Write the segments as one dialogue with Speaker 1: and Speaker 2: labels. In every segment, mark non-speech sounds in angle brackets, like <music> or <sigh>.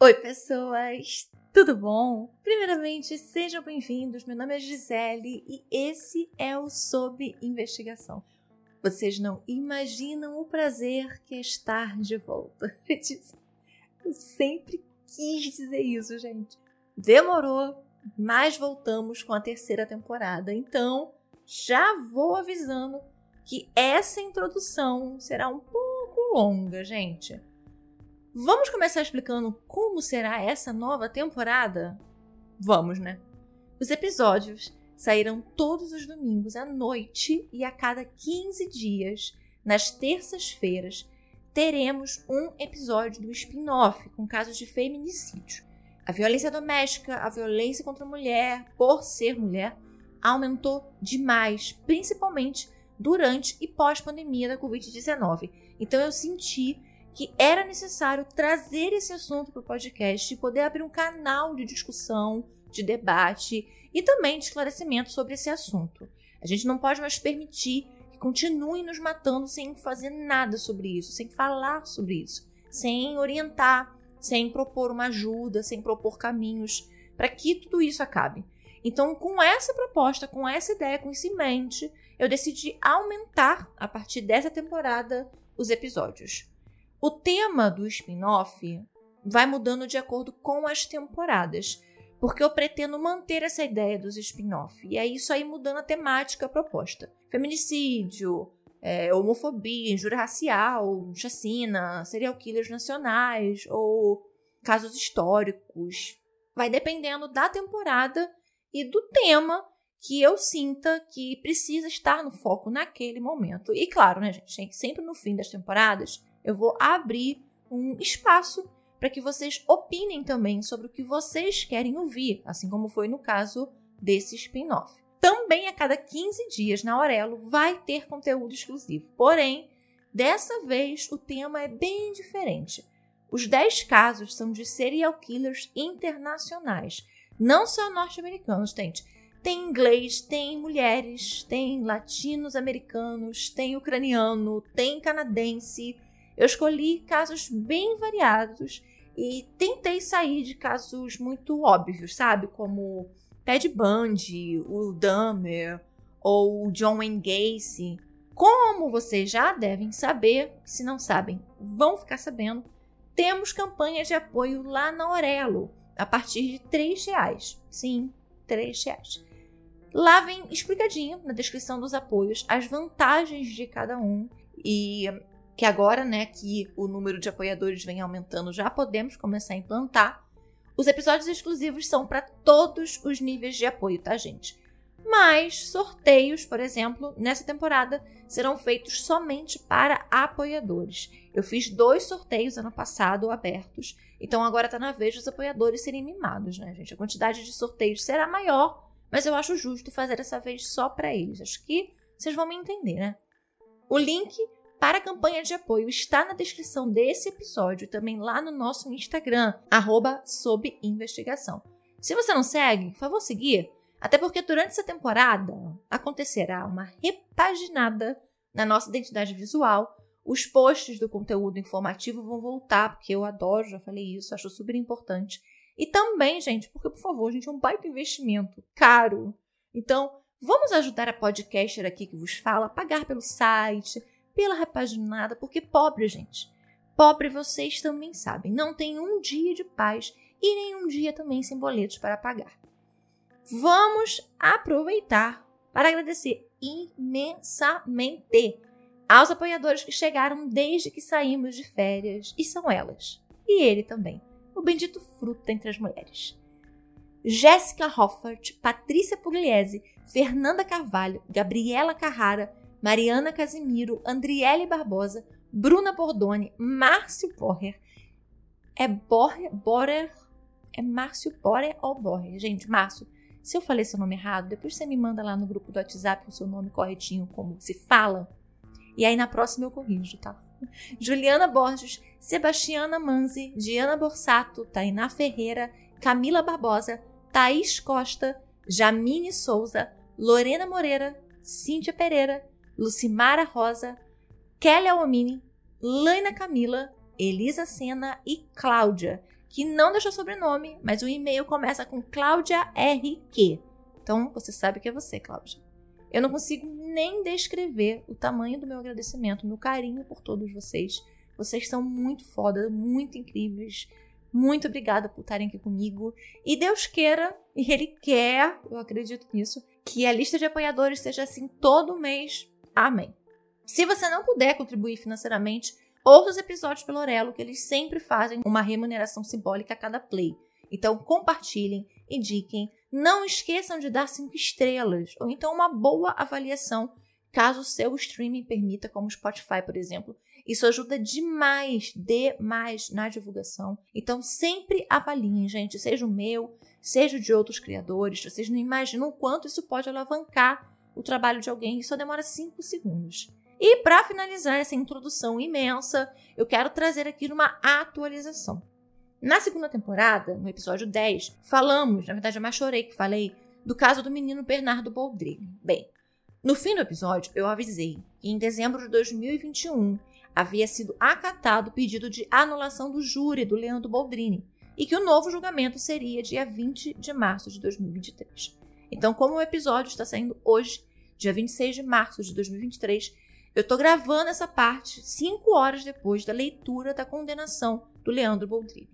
Speaker 1: Oi, pessoas! Tudo bom? Primeiramente, sejam bem-vindos. Meu nome é Gisele e esse é o Sob Investigação. Vocês não imaginam o prazer que é estar de volta. <laughs> Eu sempre quis dizer isso, gente. Demorou, mas voltamos com a terceira temporada. Então, já vou avisando que essa introdução será um pouco longa, gente. Vamos começar explicando como será essa nova temporada? Vamos, né? Os episódios sairão todos os domingos à noite e a cada 15 dias, nas terças-feiras, teremos um episódio do spin-off com casos de feminicídio. A violência doméstica, a violência contra a mulher, por ser mulher, aumentou demais, principalmente durante e pós-pandemia da Covid-19. Então eu senti que era necessário trazer esse assunto para o podcast e poder abrir um canal de discussão, de debate e também de esclarecimento sobre esse assunto. A gente não pode mais permitir que continuem nos matando sem fazer nada sobre isso, sem falar sobre isso, sem orientar, sem propor uma ajuda, sem propor caminhos para que tudo isso acabe. Então, com essa proposta, com essa ideia, com isso em mente, eu decidi aumentar a partir dessa temporada os episódios. O tema do spin-off vai mudando de acordo com as temporadas, porque eu pretendo manter essa ideia dos spin-off. E é isso aí mudando a temática proposta. Feminicídio, é, homofobia, injúria racial, chacina, serial killers nacionais ou casos históricos. Vai dependendo da temporada e do tema que eu sinta que precisa estar no foco naquele momento. E claro, né, gente, sempre no fim das temporadas eu vou abrir um espaço para que vocês opinem também sobre o que vocês querem ouvir, assim como foi no caso desse spin-off. Também a cada 15 dias na Aurelo vai ter conteúdo exclusivo. Porém, dessa vez o tema é bem diferente. Os 10 casos são de serial killers internacionais, não só norte-americanos, gente. Tem inglês, tem mulheres, tem latinos americanos, tem ucraniano, tem canadense, eu escolhi casos bem variados e tentei sair de casos muito óbvios, sabe? Como Ted Bundy, o Dahmer ou o John Wayne Gacy. Como vocês já devem saber, se não sabem, vão ficar sabendo, temos campanhas de apoio lá na Aurelo, a partir de R$ reais. Sim, R$ reais. Lá vem explicadinho na descrição dos apoios as vantagens de cada um e que agora, né, que o número de apoiadores vem aumentando, já podemos começar a implantar. Os episódios exclusivos são para todos os níveis de apoio, tá, gente? Mas sorteios, por exemplo, nessa temporada serão feitos somente para apoiadores. Eu fiz dois sorteios ano passado abertos, então agora está na vez dos apoiadores serem mimados, né, gente? A quantidade de sorteios será maior, mas eu acho justo fazer essa vez só para eles. Acho que vocês vão me entender, né? O link para a campanha de apoio está na descrição desse episódio e também lá no nosso Instagram, arroba investigação. Se você não segue, por favor seguir, até porque durante essa temporada acontecerá uma repaginada na nossa identidade visual. Os posts do conteúdo informativo vão voltar, porque eu adoro, já falei isso, acho super importante. E também, gente, porque, por favor, gente, é um baita investimento caro. Então, vamos ajudar a podcaster aqui que vos fala a pagar pelo site, pela repaginada, porque pobre, gente. Pobre vocês também sabem, não tem um dia de paz e nenhum dia também sem boletos para pagar. Vamos aproveitar para agradecer imensamente aos apoiadores que chegaram desde que saímos de férias, e são elas, e ele também, o bendito fruto entre as mulheres. Jéssica Hoffert, Patrícia Pugliese, Fernanda Carvalho, Gabriela Carrara, Mariana Casimiro, Andriele Barbosa, Bruna Bordoni, Márcio Borrer. É Borrer, Borrer, é Márcio Borrer ou Borrer? Gente, Márcio, se eu falei seu nome errado, depois você me manda lá no grupo do WhatsApp o seu nome corretinho, como se fala. E aí na próxima eu corrijo, tá? Juliana Borges, Sebastiana Manzi, Diana Borsato, Tainá Ferreira, Camila Barbosa, Thaís Costa, Jamine Souza, Lorena Moreira, Cíntia Pereira, Lucimara Rosa, Kelly Alomini, Laina Camila, Elisa Sena e Cláudia. que não deixou sobrenome, mas o e-mail começa com Cláudia RQ. Então você sabe que é você, Cláudia. Eu não consigo nem descrever o tamanho do meu agradecimento, meu carinho por todos vocês. Vocês são muito foda, muito incríveis. Muito obrigada por estarem aqui comigo. E Deus queira, e Ele quer, eu acredito nisso, que a lista de apoiadores seja assim todo mês. Amém. Se você não puder contribuir financeiramente, ouça os episódios pelo Orelo, que eles sempre fazem uma remuneração simbólica a cada play. Então compartilhem, indiquem, não esqueçam de dar cinco estrelas ou então uma boa avaliação, caso o seu streaming permita, como o Spotify, por exemplo. Isso ajuda demais, demais na divulgação. Então sempre avaliem, gente, seja o meu, seja o de outros criadores. Vocês não imaginam o quanto isso pode alavancar o trabalho de alguém. Isso só demora cinco segundos. E para finalizar essa introdução imensa, eu quero trazer aqui uma atualização. Na segunda temporada, no episódio 10, falamos, na verdade eu mais chorei que falei, do caso do menino Bernardo Boldrini. Bem, no fim do episódio eu avisei que em dezembro de 2021 havia sido acatado o pedido de anulação do júri do Leandro Boldrini e que o novo julgamento seria dia 20 de março de 2023. Então, como o episódio está saindo hoje, dia 26 de março de 2023, eu estou gravando essa parte cinco horas depois da leitura da condenação do Leandro Boldrini.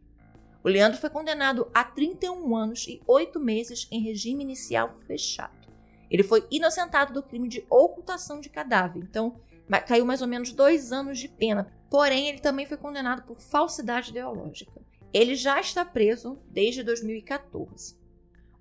Speaker 1: O Leandro foi condenado a 31 anos e 8 meses em regime inicial fechado. Ele foi inocentado do crime de ocultação de cadáver, então caiu mais ou menos dois anos de pena. Porém, ele também foi condenado por falsidade ideológica. Ele já está preso desde 2014.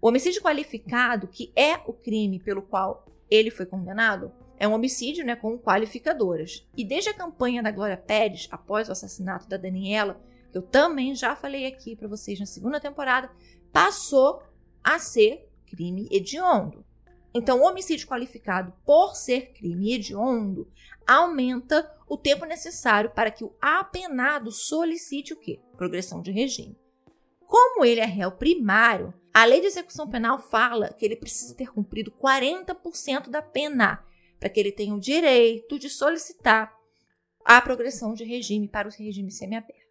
Speaker 1: O homicídio qualificado, que é o crime pelo qual ele foi condenado, é um homicídio né, com qualificadoras. E desde a campanha da Glória Pérez, após o assassinato da Daniela, que eu também já falei aqui para vocês na segunda temporada, passou a ser crime hediondo. Então, o homicídio qualificado, por ser crime hediondo, aumenta o tempo necessário para que o apenado solicite o quê? Progressão de regime. Como ele é réu primário, a lei de execução penal fala que ele precisa ter cumprido 40% da pena para que ele tenha o direito de solicitar a progressão de regime para o regime semiaberto.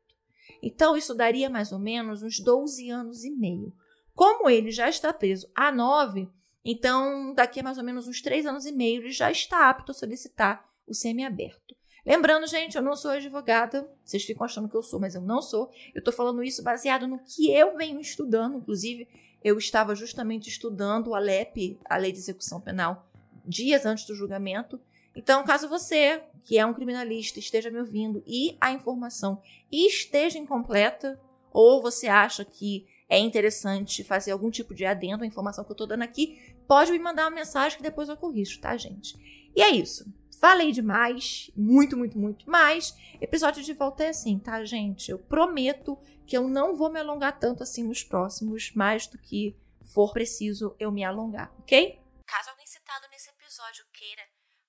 Speaker 1: Então, isso daria mais ou menos uns 12 anos e meio. Como ele já está preso há 9, então daqui a mais ou menos uns 3 anos e meio ele já está apto a solicitar o semiaberto. Lembrando, gente, eu não sou advogada, vocês ficam achando que eu sou, mas eu não sou. Eu estou falando isso baseado no que eu venho estudando, inclusive eu estava justamente estudando a LEP, a Lei de Execução Penal, dias antes do julgamento, então, caso você, que é um criminalista, esteja me ouvindo e a informação esteja incompleta, ou você acha que é interessante fazer algum tipo de adendo à informação que eu estou dando aqui, pode me mandar uma mensagem que depois eu corrijo, tá, gente? E é isso. Falei demais, muito, muito, muito, mas episódio de volta é assim, tá, gente? Eu prometo que eu não vou me alongar tanto assim nos próximos, mais do que for preciso eu me alongar, ok? Caso alguém citado nesse episódio queira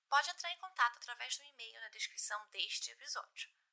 Speaker 1: pode entrar em contato através do e-mail na descrição deste episódio,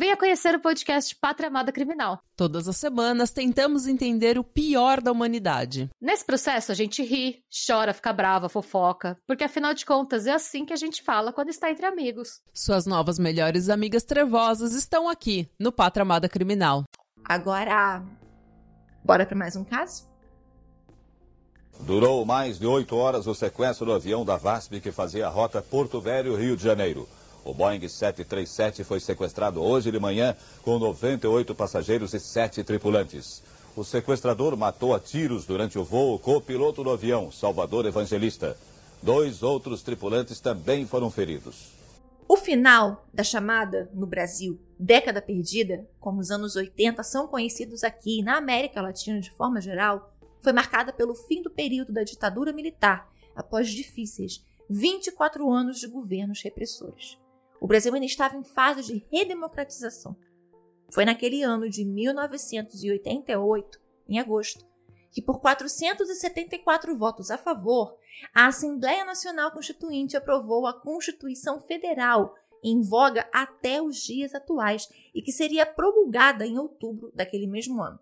Speaker 2: Venha conhecer o podcast Pátria Amada Criminal.
Speaker 3: Todas as semanas tentamos entender o pior da humanidade.
Speaker 2: Nesse processo a gente ri, chora, fica brava, fofoca, porque afinal de contas é assim que a gente fala quando está entre amigos.
Speaker 3: Suas novas melhores amigas trevosas estão aqui no Pátria Amada Criminal.
Speaker 1: Agora, bora para mais um caso?
Speaker 4: Durou mais de oito horas o sequestro do avião da VASP que fazia a rota Porto Velho, Rio de Janeiro. O Boeing 737 foi sequestrado hoje de manhã com 98 passageiros e 7 tripulantes. O sequestrador matou a tiros durante o voo o copiloto do avião, Salvador Evangelista. Dois outros tripulantes também foram feridos.
Speaker 1: O final da chamada no Brasil década perdida, como os anos 80 são conhecidos aqui na América Latina de forma geral, foi marcada pelo fim do período da ditadura militar, após difíceis 24 anos de governos repressores. O Brasil ainda estava em fase de redemocratização. Foi naquele ano de 1988, em agosto, que por 474 votos a favor, a Assembleia Nacional Constituinte aprovou a Constituição Federal em voga até os dias atuais e que seria promulgada em outubro daquele mesmo ano.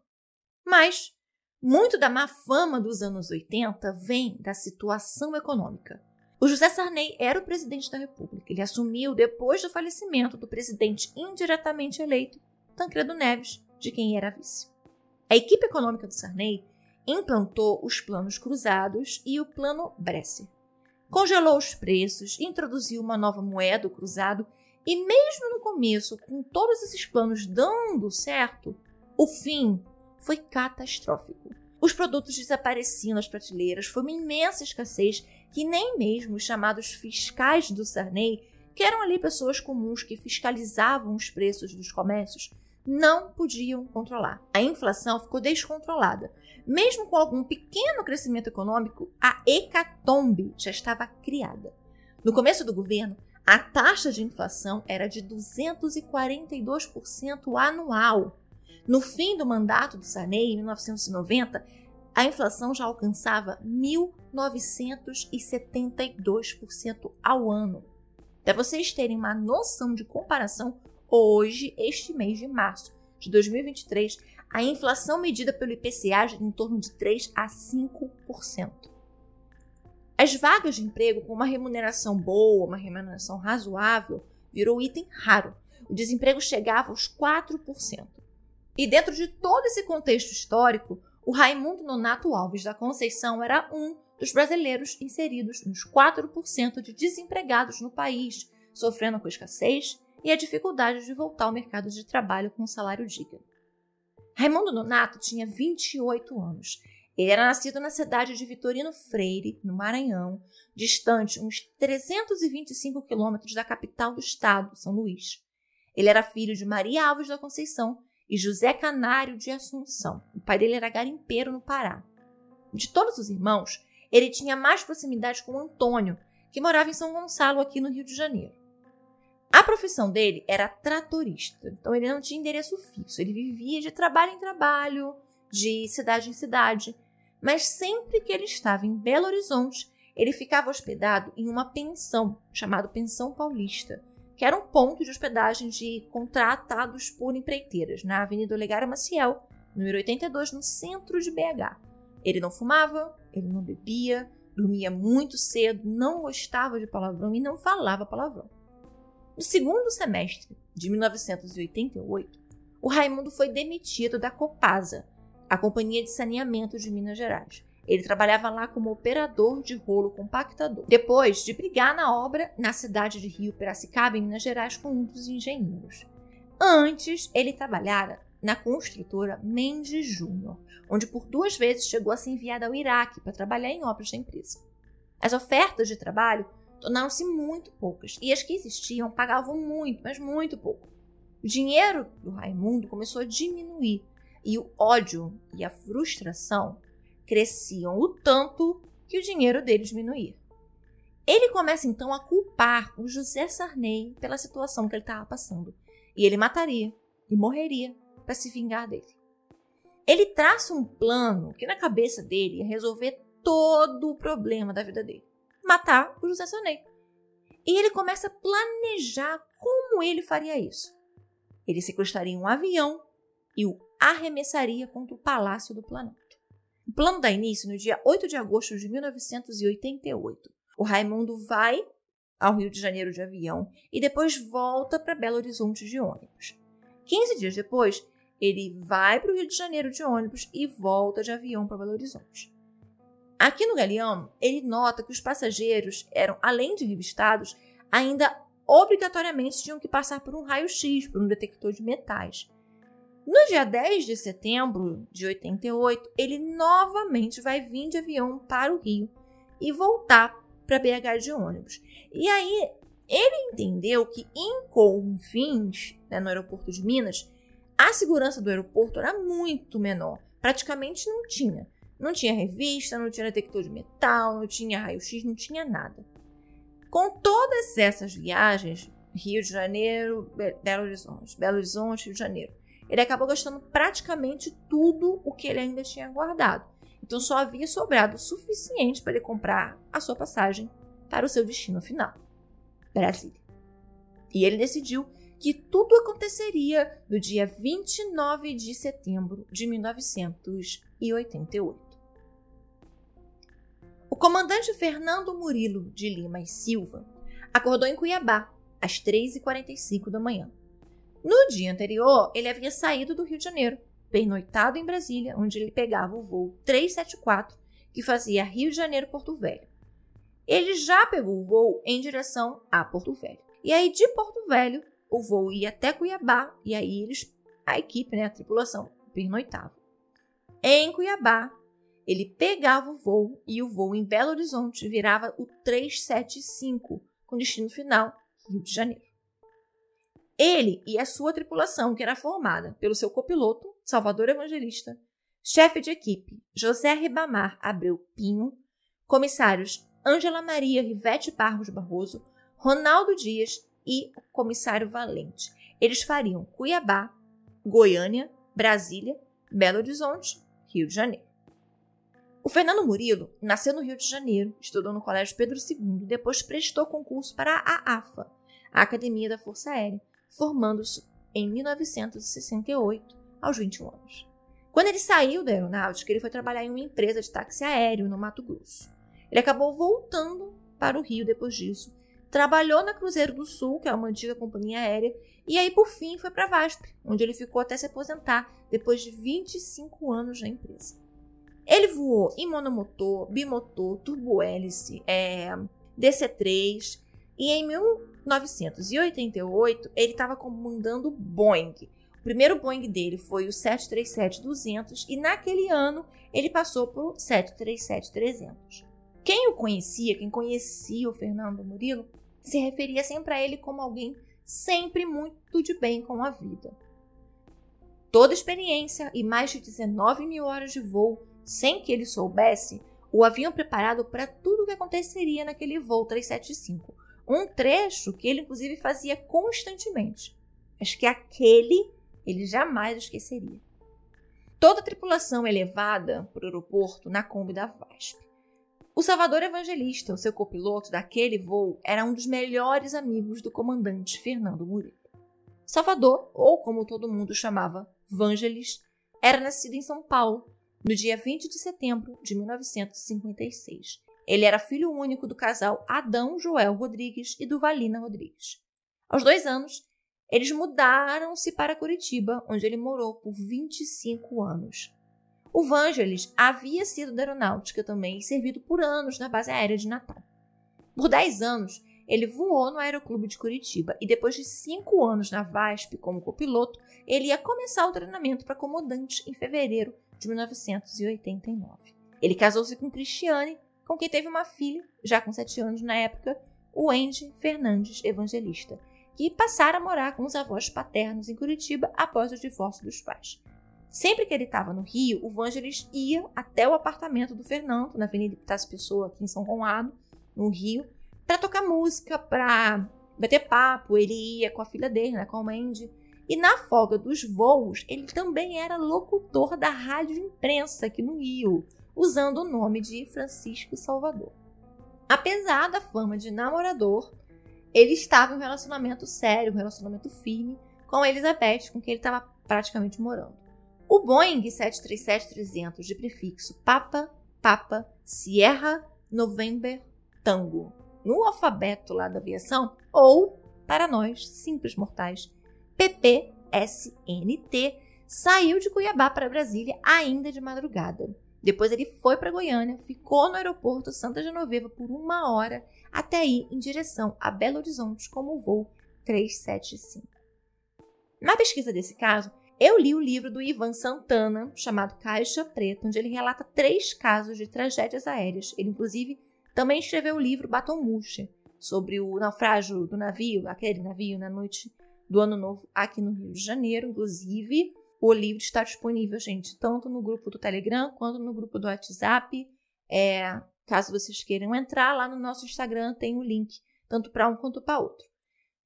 Speaker 1: Mas muito da má fama dos anos 80 vem da situação econômica. O José Sarney era o presidente da República. Ele assumiu depois do falecimento do presidente indiretamente eleito, Tancredo Neves, de quem era vice. A equipe econômica do Sarney implantou os planos cruzados e o plano Bresser. Congelou os preços, introduziu uma nova moeda, o cruzado, e mesmo no começo, com todos esses planos dando certo, o fim foi catastrófico. Os produtos desapareciam das prateleiras, foi uma imensa escassez que nem mesmo os chamados fiscais do Sarney, que eram ali pessoas comuns que fiscalizavam os preços dos comércios, não podiam controlar. A inflação ficou descontrolada. Mesmo com algum pequeno crescimento econômico, a hecatombe já estava criada. No começo do governo, a taxa de inflação era de 242% anual. No fim do mandato do Sarney, em 1990, a inflação já alcançava 1.972% ao ano. Para vocês terem uma noção de comparação, hoje, este mês de março de 2023, a inflação medida pelo IPCA gira em torno de 3 a 5%. As vagas de emprego com uma remuneração boa, uma remuneração razoável, virou item raro. O desemprego chegava aos 4%. E dentro de todo esse contexto histórico, o Raimundo Nonato Alves da Conceição era um dos brasileiros inseridos nos 4% de desempregados no país, sofrendo com escassez e a dificuldade de voltar ao mercado de trabalho com um salário digno. Raimundo Nonato tinha 28 anos. Ele era nascido na cidade de Vitorino Freire, no Maranhão, distante uns 325 quilômetros da capital do estado, São Luís. Ele era filho de Maria Alves da Conceição e José Canário de Assunção. O pai dele era garimpeiro no Pará. De todos os irmãos, ele tinha mais proximidade com Antônio, que morava em São Gonçalo, aqui no Rio de Janeiro. A profissão dele era tratorista, então ele não tinha endereço fixo, ele vivia de trabalho em trabalho, de cidade em cidade, mas sempre que ele estava em Belo Horizonte, ele ficava hospedado em uma pensão chamada Pensão Paulista, que era um ponto de hospedagem de contratados por empreiteiras, na Avenida Olegário Maciel, número 82, no centro de BH. Ele não fumava, ele não bebia, dormia muito cedo, não gostava de palavrão e não falava palavrão. No segundo semestre de 1988, o Raimundo foi demitido da Copasa, a Companhia de Saneamento de Minas Gerais. Ele trabalhava lá como operador de rolo compactador. Depois de brigar na obra na cidade de Rio Piracicaba, em Minas Gerais, com um dos engenheiros. Antes, ele trabalhara na construtora Mendes Júnior, onde por duas vezes chegou a ser enviado ao Iraque para trabalhar em obras da empresa. As ofertas de trabalho tornaram-se muito poucas e as que existiam pagavam muito, mas muito pouco. O dinheiro do Raimundo começou a diminuir e o ódio e a frustração cresciam o tanto que o dinheiro dele diminuía. Ele começa então a culpar o José Sarney pela situação que ele estava passando. E ele mataria e morreria para se vingar dele. Ele traça um plano que na cabeça dele ia resolver todo o problema da vida dele: matar o José Sarney. E ele começa a planejar como ele faria isso. Ele sequestraria um avião e o arremessaria contra o Palácio do Planalto. O plano dá início no dia 8 de agosto de 1988. O Raimundo vai ao Rio de Janeiro de avião e depois volta para Belo Horizonte de ônibus. 15 dias depois, ele vai para o Rio de Janeiro de ônibus e volta de avião para Belo Horizonte. Aqui no Galeão, ele nota que os passageiros eram, além de revistados, ainda obrigatoriamente tinham que passar por um raio-x, por um detector de metais. No dia 10 de setembro de 88, ele novamente vai vir de avião para o Rio e voltar para BH de ônibus. E aí ele entendeu que em Confins, né, no aeroporto de Minas, a segurança do aeroporto era muito menor. Praticamente não tinha. Não tinha revista, não tinha detector de metal, não tinha raio-x, não tinha nada. Com todas essas viagens, Rio de Janeiro, Belo Horizonte, Belo Horizonte, Rio de Janeiro, ele acabou gastando praticamente tudo o que ele ainda tinha guardado. Então só havia sobrado o suficiente para ele comprar a sua passagem para o seu destino final, Brasília. E ele decidiu que tudo aconteceria no dia 29 de setembro de 1988. O comandante Fernando Murilo de Lima e Silva acordou em Cuiabá às 3h45 da manhã. No dia anterior, ele havia saído do Rio de Janeiro, pernoitado em Brasília, onde ele pegava o voo 374 que fazia Rio de Janeiro-Porto Velho. Ele já pegou o voo em direção a Porto Velho. E aí, de Porto Velho, o voo ia até Cuiabá, e aí eles, a equipe, né, a tripulação, pernoitava. Em Cuiabá, ele pegava o voo e o voo em Belo Horizonte virava o 375, com destino final Rio de Janeiro. Ele e a sua tripulação, que era formada pelo seu copiloto, Salvador Evangelista, chefe de equipe José Ribamar Abreu Pinho, comissários Ângela Maria Rivete Barros Barroso, Ronaldo Dias e o comissário Valente. Eles fariam Cuiabá, Goiânia, Brasília, Belo Horizonte, Rio de Janeiro. O Fernando Murilo nasceu no Rio de Janeiro, estudou no Colégio Pedro II e depois prestou concurso para a AFA, a Academia da Força Aérea, formando-se em 1968, aos 21 anos. Quando ele saiu da aeronáutica, ele foi trabalhar em uma empresa de táxi aéreo no Mato Grosso. Ele acabou voltando para o Rio depois disso, trabalhou na Cruzeiro do Sul, que é uma antiga companhia aérea, e aí por fim foi para VASP, onde ele ficou até se aposentar depois de 25 anos na empresa. Ele voou em monomotor, bimotor, turbohélice, é, DC-3 e em 1988 ele estava comandando Boeing, primeiro Boeing dele foi o 737-200 e naquele ano ele passou para o 737-300. Quem o conhecia, quem conhecia o Fernando Murilo, se referia sempre a ele como alguém sempre muito de bem com a vida. Toda experiência e mais de 19 mil horas de voo, sem que ele soubesse, o haviam preparado para tudo o que aconteceria naquele voo 375. Um trecho que ele, inclusive, fazia constantemente. Mas que aquele ele jamais esqueceria. Toda a tripulação é levada para o aeroporto na Kombi da VASP. O Salvador Evangelista, o seu copiloto daquele voo, era um dos melhores amigos do comandante Fernando Murilo. Salvador, ou como todo mundo chamava, Vangelis, era nascido em São Paulo no dia 20 de setembro de 1956. Ele era filho único do casal Adão Joel Rodrigues e do Valina Rodrigues. Aos dois anos, eles mudaram-se para Curitiba, onde ele morou por 25 anos. O Vangelis havia sido da aeronáutica também e servido por anos na base aérea de Natal. Por 10 anos, ele voou no Aeroclube de Curitiba e depois de 5 anos na VASP como copiloto, ele ia começar o treinamento para comandante em fevereiro de 1989. Ele casou-se com Cristiane, com quem teve uma filha, já com 7 anos na época, o Andy Fernandes Evangelista, que passaram a morar com os avós paternos em Curitiba após o divórcio dos pais. Sempre que ele estava no Rio, o Vangelis ia até o apartamento do Fernando, na Avenida Epitácio Pessoa, aqui em São Conrado, no Rio, para tocar música, para bater papo. Ele ia com a filha dele, né, com a Mandy. E na folga dos voos, ele também era locutor da rádio imprensa aqui no Rio, usando o nome de Francisco Salvador. Apesar da fama de namorador, ele estava em um relacionamento sério, um relacionamento firme com a Elizabeth, com quem ele estava praticamente morando. O Boeing 737-300 de prefixo Papa, Papa, Sierra, November, Tango, no alfabeto lá da aviação, ou, para nós, simples mortais, PPSNT, saiu de Cuiabá para Brasília ainda de madrugada. Depois ele foi para Goiânia, ficou no aeroporto Santa Genoveva por uma hora até ir em direção a Belo Horizonte como voo 375. Na pesquisa desse caso, eu li o livro do Ivan Santana, chamado Caixa Preta, onde ele relata três casos de tragédias aéreas. Ele, inclusive, também escreveu o livro Batom Murcha, sobre o naufrágio do navio, aquele navio na noite do Ano Novo aqui no Rio de Janeiro. Inclusive, o livro está disponível, gente, tanto no grupo do Telegram quanto no grupo do WhatsApp. É, Caso vocês queiram entrar, lá no nosso Instagram tem o link, tanto para um quanto para outro.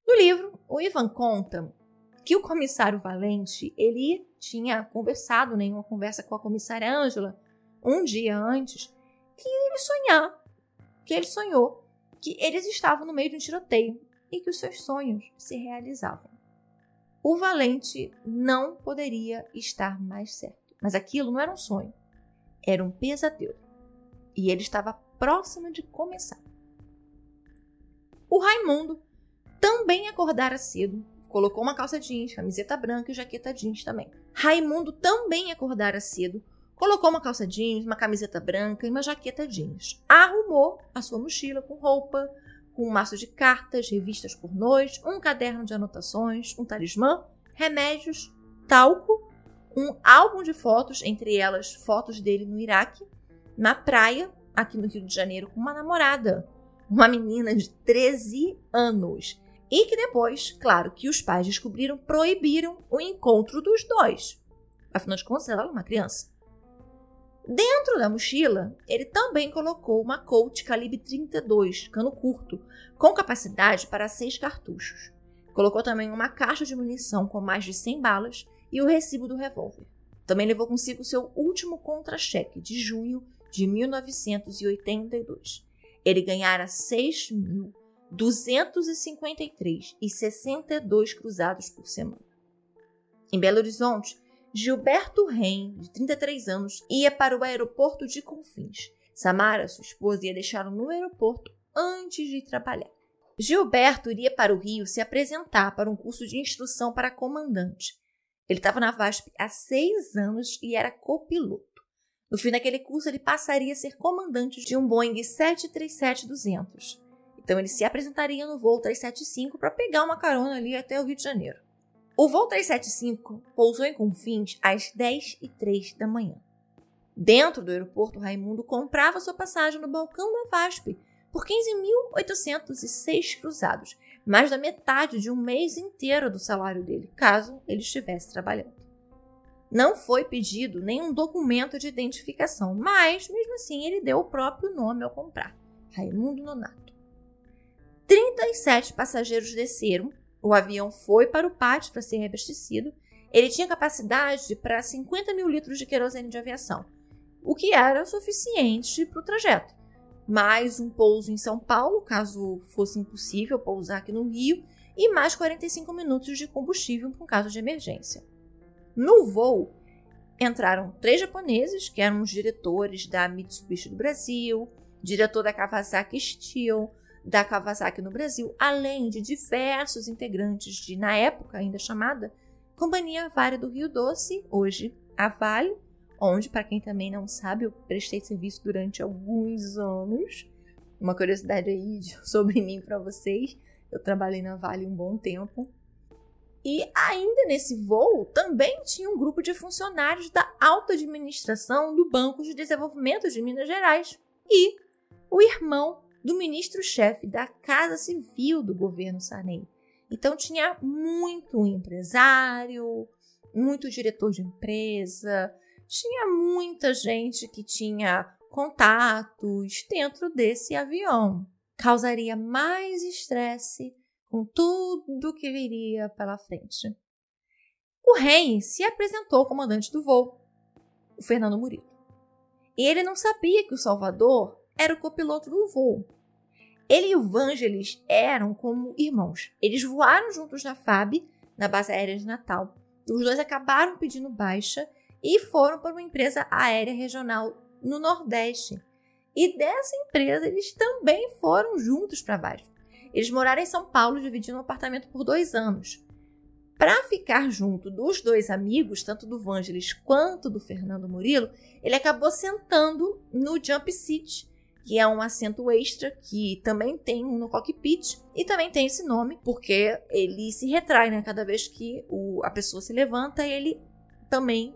Speaker 1: No livro, o Ivan conta que o comissário Valente, ele tinha conversado né, em uma conversa com a comissária Ângela um dia antes, que ele sonhar, que ele sonhou que eles estavam no meio de um tiroteio e que os seus sonhos se realizavam. O valente não poderia estar mais certo. Mas aquilo não era um sonho, era um pesadelo. E ele estava próximo de começar. O Raimundo também acordara cedo. Colocou uma calça jeans, camiseta branca e jaqueta jeans também. Raimundo também acordara cedo. Colocou uma calça jeans, uma camiseta branca e uma jaqueta jeans. Arrumou a sua mochila com roupa, com um maço de cartas, revistas pornôs, um caderno de anotações, um talismã, remédios, talco, um álbum de fotos, entre elas fotos dele no Iraque, na praia, aqui no Rio de Janeiro, com uma namorada, uma menina de 13 anos. E que depois, claro, que os pais descobriram, proibiram o encontro dos dois. Afinal de contas, ela era uma criança. Dentro da mochila, ele também colocou uma Colt calibre 32, cano curto, com capacidade para seis cartuchos. Colocou também uma caixa de munição com mais de 100 balas e o recibo do revólver. Também levou consigo seu último contra-cheque de junho de 1982 ele ganhara 6.253 e 62 cruzados por semana. Em Belo Horizonte, Gilberto Ren, de 33 anos, ia para o aeroporto de Confins. Samara, sua esposa, ia deixá-lo no aeroporto antes de trabalhar. Gilberto iria para o Rio se apresentar para um curso de instrução para comandante. Ele estava na VASP há seis anos e era copiloto. No fim daquele curso, ele passaria a ser comandante de um Boeing 737-200. Então, ele se apresentaria no voo 375 para pegar uma carona ali até o Rio de Janeiro. O voo 375 pousou em Confins às 10 e 03 da manhã. Dentro do aeroporto, Raimundo comprava sua passagem no balcão da VASP por 15.806 cruzados, mais da metade de um mês inteiro do salário dele, caso ele estivesse trabalhando. Não foi pedido nenhum documento de identificação, mas mesmo assim ele deu o próprio nome ao comprar: Raimundo Nonato. 37 passageiros desceram, o avião foi para o pátio para ser reabastecido. Ele tinha capacidade para 50 mil litros de querosene de aviação, o que era suficiente para o trajeto. Mais um pouso em São Paulo, caso fosse impossível pousar aqui no Rio, e mais 45 minutos de combustível para um caso de emergência. No voo, entraram três japoneses, que eram os diretores da Mitsubishi do Brasil, diretor da Kawasaki Steel, da Kawasaki no Brasil, além de diversos integrantes de, na época ainda chamada, Companhia Vale do Rio Doce, hoje a Vale, onde, para quem também não sabe, eu prestei serviço durante alguns anos. Uma curiosidade aí <laughs> sobre mim para vocês, eu trabalhei na Vale um bom tempo. E ainda nesse voo também tinha um grupo de funcionários da alta administração do Banco de Desenvolvimento de Minas Gerais e o irmão do ministro-chefe da Casa Civil do governo Sarney. Então tinha muito empresário, muito diretor de empresa, tinha muita gente que tinha contatos dentro desse avião. Causaria mais estresse com tudo que viria pela frente. O rei se apresentou ao comandante do voo, o Fernando Murilo. Ele não sabia que o Salvador era o copiloto do voo. Ele e o Vangelis eram como irmãos. Eles voaram juntos na FAB, na base aérea de Natal. Os dois acabaram pedindo baixa e foram para uma empresa aérea regional no Nordeste. E dessa empresa eles também foram juntos para baixo. Eles moraram em São Paulo, dividindo um apartamento por dois anos. Para ficar junto dos dois amigos, tanto do Vangelis quanto do Fernando Murilo, ele acabou sentando no jump seat, que é um assento extra que também tem no cockpit e também tem esse nome porque ele se retrai, né? Cada vez que o, a pessoa se levanta, ele também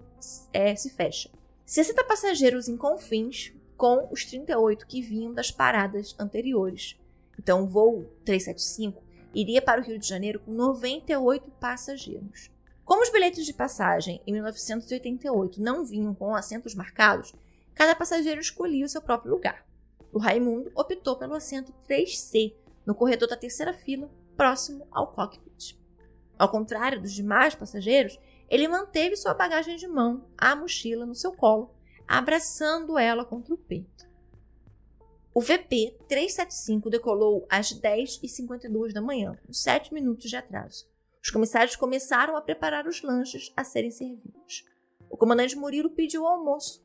Speaker 1: é, se fecha. 60 passageiros em Confins, com os 38 que vinham das paradas anteriores. Então, o voo 375 iria para o Rio de Janeiro com 98 passageiros. Como os bilhetes de passagem em 1988 não vinham com assentos marcados, cada passageiro escolhia o seu próprio lugar. O Raimundo optou pelo assento 3C, no corredor da terceira fila, próximo ao cockpit. Ao contrário dos demais passageiros, ele manteve sua bagagem de mão, a mochila, no seu colo, abraçando ela contra o peito. O VP-375 decolou às 10h52 da manhã, com 7 minutos de atraso. Os comissários começaram a preparar os lanches a serem servidos. O comandante Murilo pediu o almoço.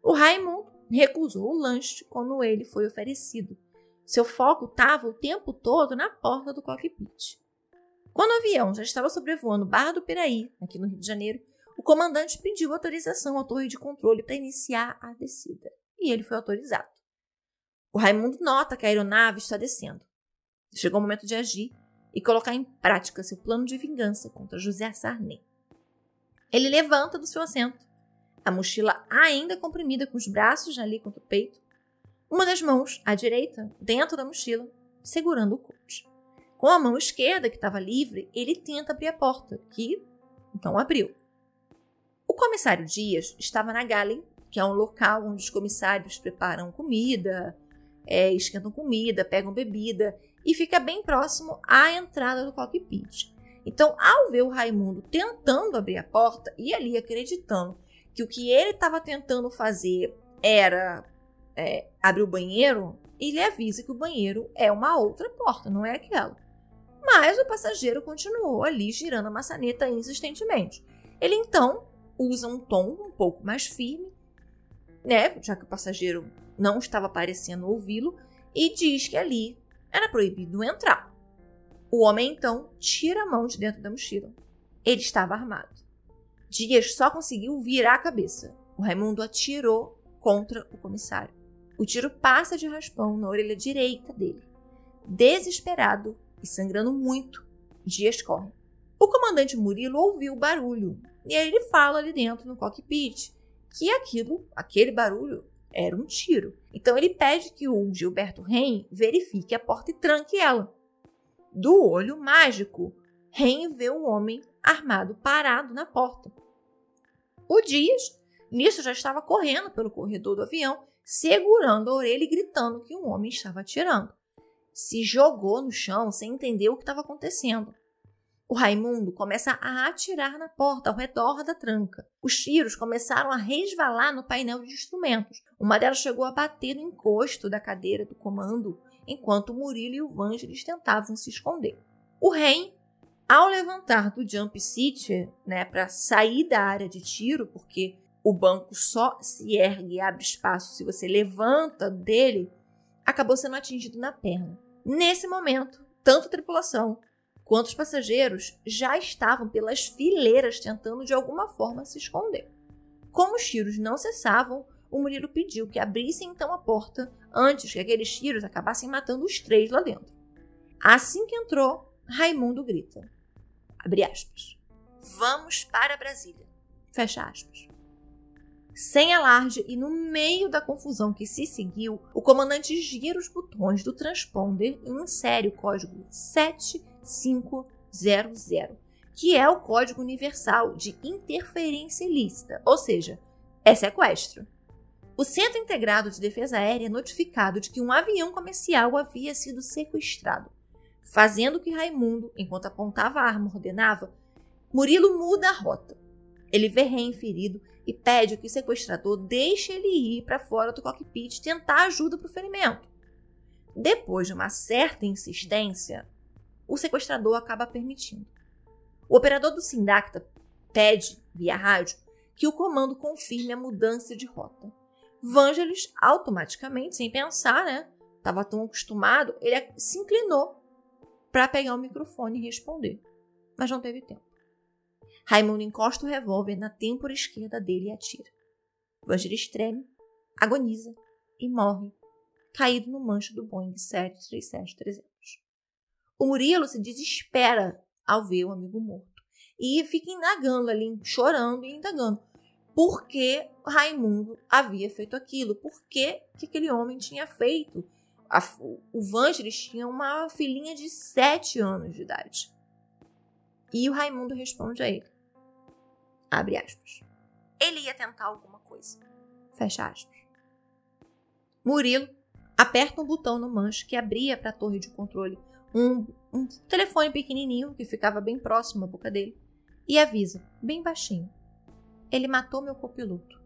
Speaker 1: O Raimundo recusou o lanche quando ele foi oferecido. Seu foco estava o tempo todo na porta do cockpit. Quando o avião já estava sobrevoando Barra do Piraí, aqui no Rio de Janeiro, o comandante pediu autorização à torre de controle para iniciar a descida. E ele foi autorizado. O Raimundo nota que a aeronave está descendo. Chegou o momento de agir e colocar em prática seu plano de vingança contra José Sarney. Ele levanta do seu assento, a mochila ainda comprimida com os braços ali contra o peito, uma das mãos, à direita, dentro da mochila, segurando o coach. Com a mão esquerda, que estava livre, ele tenta abrir a porta, que então abriu. O comissário Dias estava na Galen, que é um local onde os comissários preparam comida, é, esquentam comida, pegam bebida, e fica bem próximo à entrada do cockpit. Então, ao ver o Raimundo tentando abrir a porta e ali acreditando que o que ele estava tentando fazer era é, abrir o banheiro, ele avisa que o banheiro é uma outra porta, não é aquela. Mas o passageiro continuou ali girando a maçaneta insistentemente. Ele então usa um tom um pouco mais firme, né, já que o passageiro não estava parecendo ouvi-lo, e diz que ali era proibido entrar. O homem então tira a mão de dentro da mochila. Ele estava armado. Dias só conseguiu virar a cabeça. O Raimundo atirou contra o comissário. O tiro passa de raspão na orelha direita dele. Desesperado e sangrando muito, Dias corre. O comandante Murilo ouviu o barulho e aí ele fala ali dentro no cockpit que aquilo, aquele barulho, era um tiro. Então ele pede que o Gilberto Ren verifique a porta e tranque ela. Do olho mágico, Ren vê um homem armado parado na porta. O Dias, nisso, já estava correndo pelo corredor do avião, segurando a orelha e gritando que um homem estava atirando. Se jogou no chão sem entender o que estava acontecendo. O Raimundo começa a atirar na porta ao redor da tranca. Os tiros começaram a resvalar no painel de instrumentos. Uma delas chegou a bater no encosto da cadeira do comando, enquanto Murilo e o Vangelis tentavam se esconder. O Ren, ao levantar do jump seat, né, para sair da área de tiro, porque o banco só se ergue e abre espaço se você levanta dele, acabou sendo atingido na perna. Nesse momento, tanto a tripulação quanto os passageiros já estavam pelas fileiras tentando de alguma forma se esconder. Como os tiros não cessavam, o Murilo pediu que abrissem então a porta antes que aqueles tiros acabassem matando os três lá dentro. Assim que entrou, Raimundo grita: abre aspas. Vamos para Brasília. Fecha aspas. Sem alarde e no meio da confusão que se seguiu, o comandante gira os botões do transponder e insere o código 7 500, que é o Código Universal de Interferência Ilícita, ou seja, é sequestro. O Centro Integrado de Defesa Aérea é notificado de que um avião comercial havia sido sequestrado, fazendo que Raimundo, enquanto apontava a arma, ordenava, Murilo muda a rota. Ele vê Ren ferido e pede que o sequestrador deixe ele ir para fora do cockpit tentar ajuda para o ferimento. Depois de uma certa insistência, o sequestrador acaba permitindo. O operador do Sindacta pede, via rádio, que o comando confirme a mudança de rota. Vangelis, automaticamente, sem pensar, né? Estava tão acostumado, ele se inclinou para pegar o microfone e responder. Mas não teve tempo. Raimundo encosta o revólver na têmpora esquerda dele e atira. Vangelis treme, agoniza e morre, caído no mancho do Boeing 737-300. O Murilo se desespera ao ver o amigo morto e fica indagando ali, chorando e indagando. Por que Raimundo havia feito aquilo? Por que, que aquele homem tinha feito? A, o Vangelis tinha uma filhinha de sete anos de idade. E o Raimundo responde a ele. Abre aspas. Ele ia tentar alguma coisa. Fecha aspas. Murilo aperta um botão no manche que abria para a torre de controle um, um telefone pequenininho que ficava bem próximo à boca dele e avisa, bem baixinho: Ele matou meu copiloto.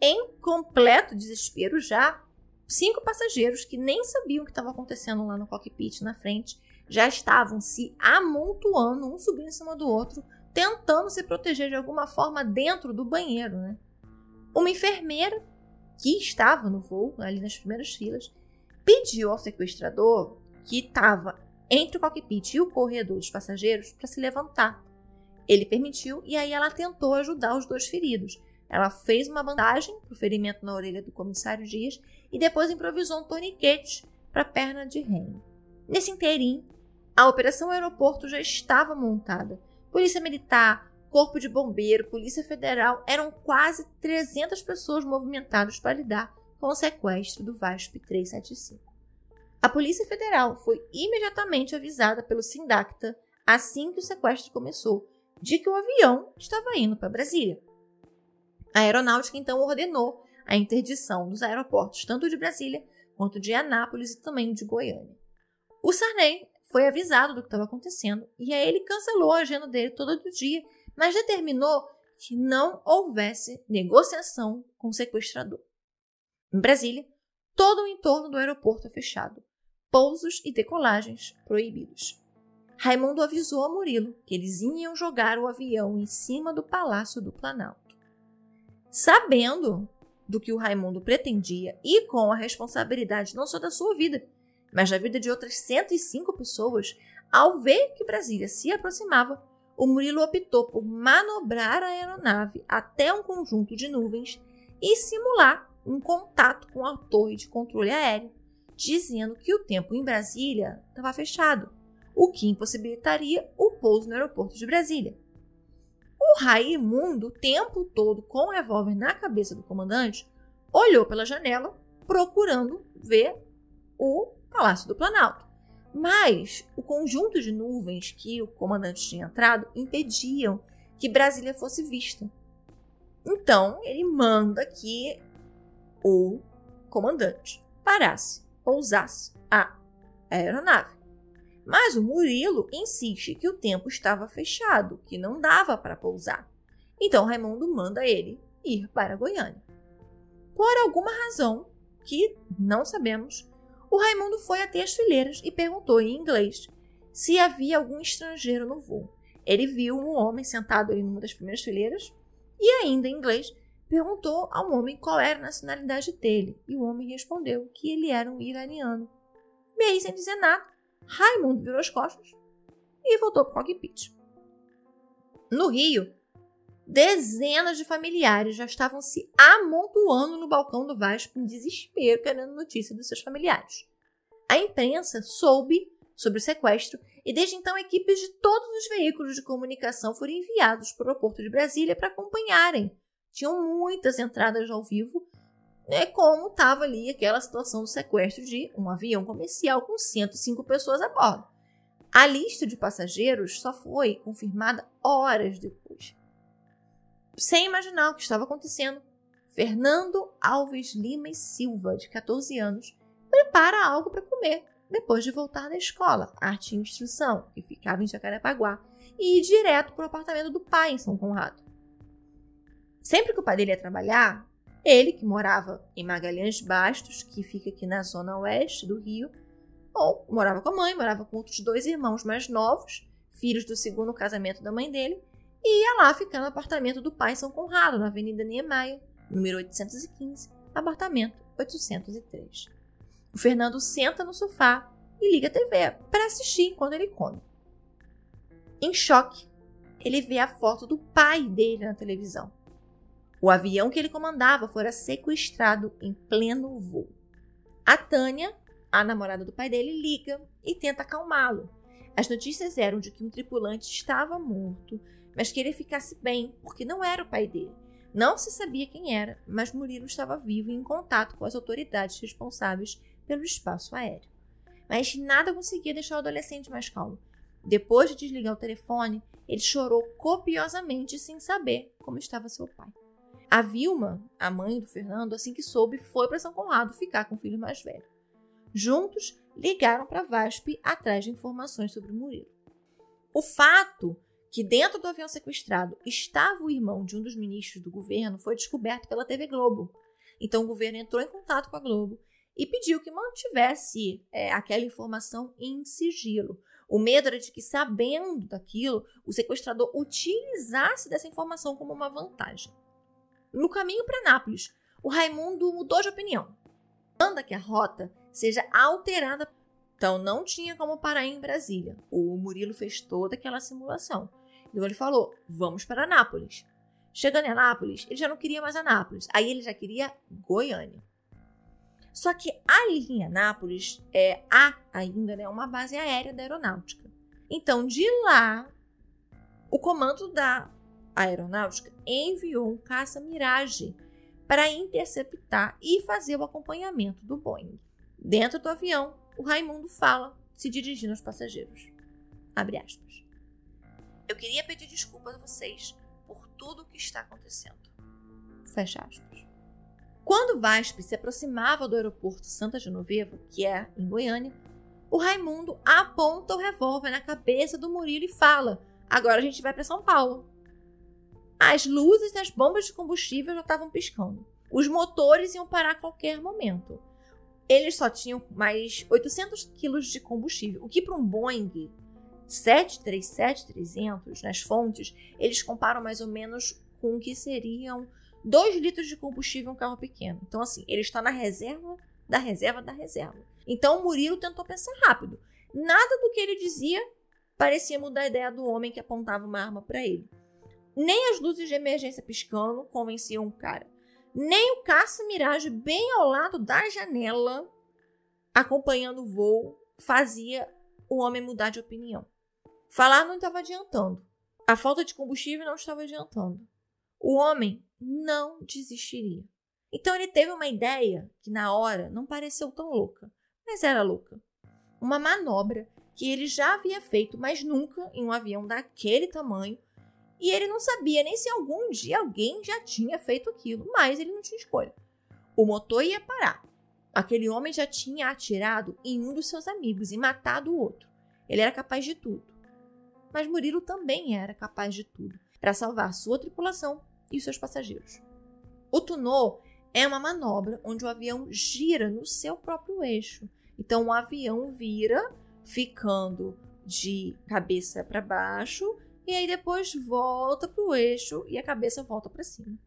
Speaker 1: Em completo desespero já, cinco passageiros que nem sabiam o que estava acontecendo lá no cockpit na frente já estavam se amontoando, um subindo em cima do outro, tentando se proteger de alguma forma dentro do banheiro. Né? Uma enfermeira que estava no voo, ali nas primeiras filas, pediu ao sequestrador que estava entre o cockpit e o corredor dos passageiros para se levantar. Ele permitiu e aí ela tentou ajudar os dois feridos. Ela fez uma bandagem para o ferimento na orelha do comissário Dias e depois improvisou um torniquete para a perna de Remy. Nesse inteirinho, a operação aeroporto já estava montada. Polícia Militar, Corpo de Bombeiro, Polícia Federal, eram quase 300 pessoas movimentadas para lidar com o sequestro do VASP 375. A Polícia Federal foi imediatamente avisada pelo Sindacta assim que o sequestro começou, de que o avião estava indo para Brasília. A aeronáutica então ordenou a interdição dos aeroportos tanto de Brasília quanto de Anápolis e também de Goiânia. O Sarney foi avisado do que estava acontecendo e aí ele cancelou a agenda dele todo o dia, mas determinou que não houvesse negociação com o sequestrador. Em Brasília, todo o entorno do aeroporto é fechado, pousos e decolagens proibidos. Raimundo avisou a Murilo que eles iam jogar o avião em cima do Palácio do Planalto. Sabendo do que o Raimundo pretendia e com a responsabilidade não só da sua vida, mas da vida de outras 105 pessoas, ao ver que Brasília se aproximava, o Murilo optou por manobrar a aeronave até um conjunto de nuvens e simular um contato com a torre de controle aéreo, dizendo que o tempo em Brasília estava fechado, o que impossibilitaria o pouso no aeroporto de Brasília. O Raimundo, o tempo todo com o revólver na cabeça do comandante, olhou pela janela procurando ver o Palácio do Planalto. Mas o conjunto de nuvens que o comandante tinha entrado impediam que Brasília fosse vista. Então ele manda que o comandante parasse, pousasse a aeronave. Mas o Murilo insiste que o tempo estava fechado, que não dava para pousar. Então Raimundo manda ele ir para Goiânia. Por alguma razão que não sabemos, o Raimundo foi até as fileiras e perguntou em inglês se havia algum estrangeiro no voo. Ele viu um homem sentado em uma das primeiras fileiras e, ainda em inglês, perguntou ao homem qual era a nacionalidade dele. E o homem respondeu que ele era um iraniano. Aí, sem dizer nada, Raimundo virou as costas e voltou para o cockpit. No Rio, dezenas de familiares já estavam se amontoando no balcão do Vasco em desespero, querendo notícia dos seus familiares. A imprensa soube sobre o sequestro e desde então equipes de todos os veículos de comunicação foram enviados para o aeroporto de Brasília para acompanharem. Tinham muitas entradas ao vivo né, como estava ali aquela situação do sequestro de um avião comercial com 105 pessoas a bordo. A lista de passageiros só foi confirmada horas depois. Sem imaginar o que estava acontecendo, Fernando Alves Lima e Silva, de 14 anos, prepara algo para comer depois de voltar da escola, arte e instrução, que ficava em Jacarepaguá, e ir direto para o apartamento do pai em São Conrado. Sempre que o pai dele ia trabalhar, ele, que morava em Magalhães Bastos, que fica aqui na zona oeste do Rio, ou morava com a mãe, morava com outros dois irmãos mais novos, filhos do segundo casamento da mãe dele, e ia lá ficar no apartamento do pai São Conrado, na Avenida Niemeyer, número 815, apartamento 803. O Fernando senta no sofá e liga a TV para assistir enquanto ele come. Em choque, ele vê a foto do pai dele na televisão. O avião que ele comandava fora sequestrado em pleno voo. A Tânia, a namorada do pai dele, liga e tenta acalmá-lo. As notícias eram de que um tripulante estava morto, mas que ele ficasse bem, porque não era o pai dele. Não se sabia quem era, mas Murilo estava vivo e em contato com as autoridades responsáveis pelo espaço aéreo. Mas nada conseguia deixar o adolescente mais calmo. Depois de desligar o telefone, ele chorou copiosamente sem saber como estava seu pai. A Vilma, a mãe do Fernando, assim que soube, foi para São Conrado ficar com o filho mais velho. Juntos, ligaram para a VASP atrás de informações sobre o Murilo. O fato que dentro do avião sequestrado estava o irmão de um dos ministros do governo foi descoberto pela TV Globo. Então o governo entrou em contato com a Globo e pediu que mantivesse é, aquela informação em sigilo. O medo era de que, sabendo daquilo, o sequestrador utilizasse dessa informação como uma vantagem. No caminho para Nápoles, o Raimundo mudou de opinião. Manda que a rota seja alterada. Então não tinha como parar em Brasília. O Murilo fez toda aquela simulação. Então ele falou: vamos para Nápoles. Chegando em Anápolis, ele já não queria mais Anápolis. Aí ele já queria Goiânia. Só que ali em Anápolis é, há ainda né, uma base aérea da aeronáutica. Então, de lá, o comando da aeronáutica enviou um caça Mirage para interceptar e fazer o acompanhamento do Boeing. Dentro do avião, o Raimundo fala, se dirigindo aos passageiros. Abre aspas. Eu queria pedir desculpas a vocês por tudo o que está acontecendo. Fecha aspas. Quando Vasp se aproximava do aeroporto Santa Genoveva, que é em Goiânia, o Raimundo aponta o revólver na cabeça do Murilo e fala: Agora a gente vai para São Paulo. As luzes das bombas de combustível já estavam piscando. Os motores iam parar a qualquer momento. Eles só tinham mais 800 quilos de combustível, o que para um Boeing 737-300, nas fontes, eles comparam mais ou menos com o que seriam 2 litros de combustível em um carro pequeno. Então, assim, ele está na reserva da reserva da reserva. Então, o Murilo tentou pensar rápido. Nada do que ele dizia parecia mudar a ideia do homem que apontava uma arma para ele. Nem as luzes de emergência piscando convenciam o cara. Nem o caça-miragem bem ao lado da janela, acompanhando o voo, fazia o homem mudar de opinião. Falar não estava adiantando. A falta de combustível não estava adiantando. O homem não desistiria. Então ele teve uma ideia que na hora não pareceu tão louca, mas era louca. Uma manobra que ele já havia feito, mas nunca em um avião daquele tamanho, e ele não sabia nem se algum dia alguém já tinha feito aquilo, mas ele não tinha escolha. O motor ia parar. Aquele homem já tinha atirado em um dos seus amigos e matado o outro. Ele era capaz de tudo. Mas Murilo também era capaz de tudo para salvar sua tripulação e seus passageiros. O tunô é uma manobra onde o avião gira no seu próprio eixo. Então o avião vira, ficando de cabeça para baixo, e aí depois volta para o eixo e a cabeça volta para cima.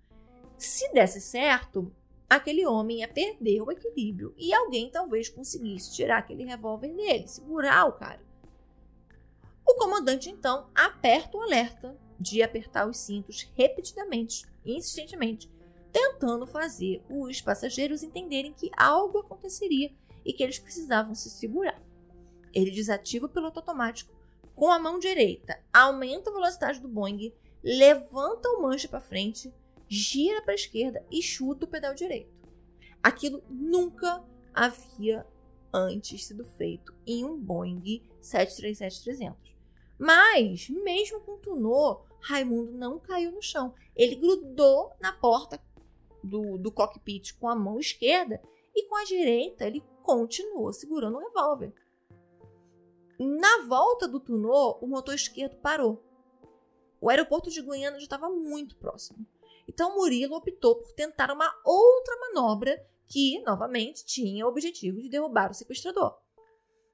Speaker 1: Se desse certo, aquele homem ia perder o equilíbrio e alguém talvez conseguisse tirar aquele revólver dele, segurar o cara. O comandante então aperta o alerta de apertar os cintos repetidamente, insistentemente, tentando fazer os passageiros entenderem que algo aconteceria e que eles precisavam se segurar. Ele desativa o piloto automático com a mão direita, aumenta a velocidade do Boeing, levanta o manche para frente, gira para a esquerda e chuta o pedal direito. Aquilo nunca havia antes sido feito em um Boeing 737-300. Mas, mesmo com o Tunô, Raimundo não caiu no chão. Ele grudou na porta do, do cockpit com a mão esquerda e com a direita ele continuou segurando o revólver. Na volta do Tunô, o motor esquerdo parou. O aeroporto de Goiânia já estava muito próximo. Então Murilo optou por tentar uma outra manobra que, novamente, tinha o objetivo de derrubar o sequestrador.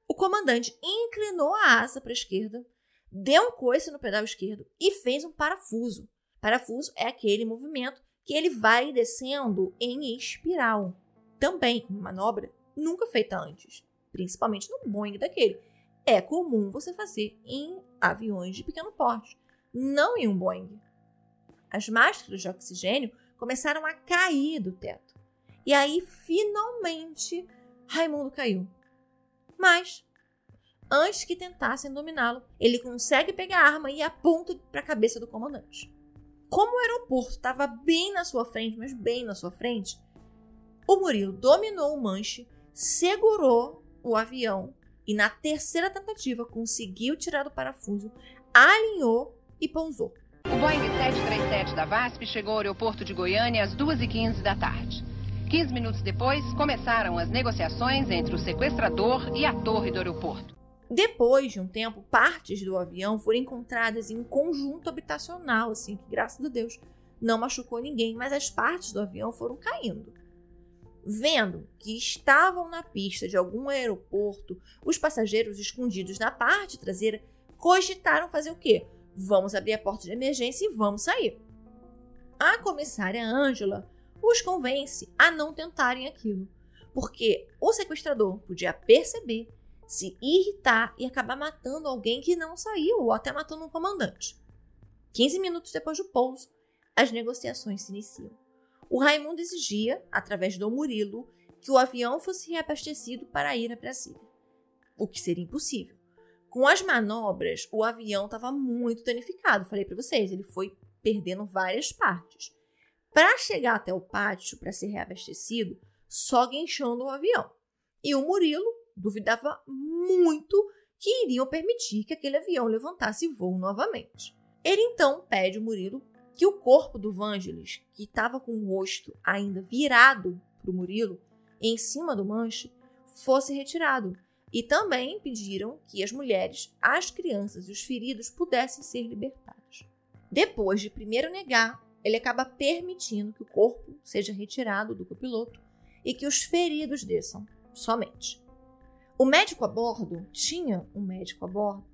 Speaker 1: O comandante inclinou a asa para a esquerda, deu um coice no pedal esquerdo e fez um parafuso. Parafuso é aquele movimento que ele vai descendo em espiral. Também uma manobra nunca feita antes, principalmente no Boeing daquele. É comum você fazer em aviões de pequeno porte, não em um Boeing. As máscaras de oxigênio começaram a cair do teto. E aí, finalmente, Raimundo caiu. Mas antes que tentassem dominá-lo, ele consegue pegar a arma e aponta para a cabeça do comandante. Como o aeroporto estava bem na sua frente, mas bem na sua frente, o Murilo dominou o manche, segurou o avião e, na terceira tentativa, conseguiu tirar do parafuso, alinhou e pousou.
Speaker 5: O Boeing 737 da VASP chegou ao aeroporto de Goiânia às 2h15 da tarde. 15 minutos depois, começaram as negociações entre o sequestrador e a torre do aeroporto.
Speaker 1: Depois de um tempo, partes do avião foram encontradas em um conjunto habitacional, assim, que graças a Deus não machucou ninguém, mas as partes do avião foram caindo. Vendo que estavam na pista de algum aeroporto, os passageiros escondidos na parte traseira cogitaram fazer o quê? Vamos abrir a porta de emergência e vamos sair. A comissária Ângela os convence a não tentarem aquilo, porque o sequestrador podia perceber, se irritar e acabar matando alguém que não saiu ou até matando um comandante. 15 minutos depois do pouso, as negociações se iniciam. O Raimundo exigia, através do Murilo, que o avião fosse reabastecido para ir a Brasília, o que seria impossível. Com as manobras, o avião estava muito danificado. Falei para vocês, ele foi perdendo várias partes. Para chegar até o pátio para ser reabastecido, só guinchando o avião. E o Murilo duvidava muito que iriam permitir que aquele avião levantasse voo novamente. Ele então pede ao Murilo que o corpo do Vangelis, que estava com o rosto ainda virado para o Murilo, em cima do manche, fosse retirado. E também pediram que as mulheres, as crianças e os feridos pudessem ser libertados. Depois de primeiro negar, ele acaba permitindo que o corpo seja retirado do copiloto e que os feridos desçam somente. O médico a bordo tinha um médico a bordo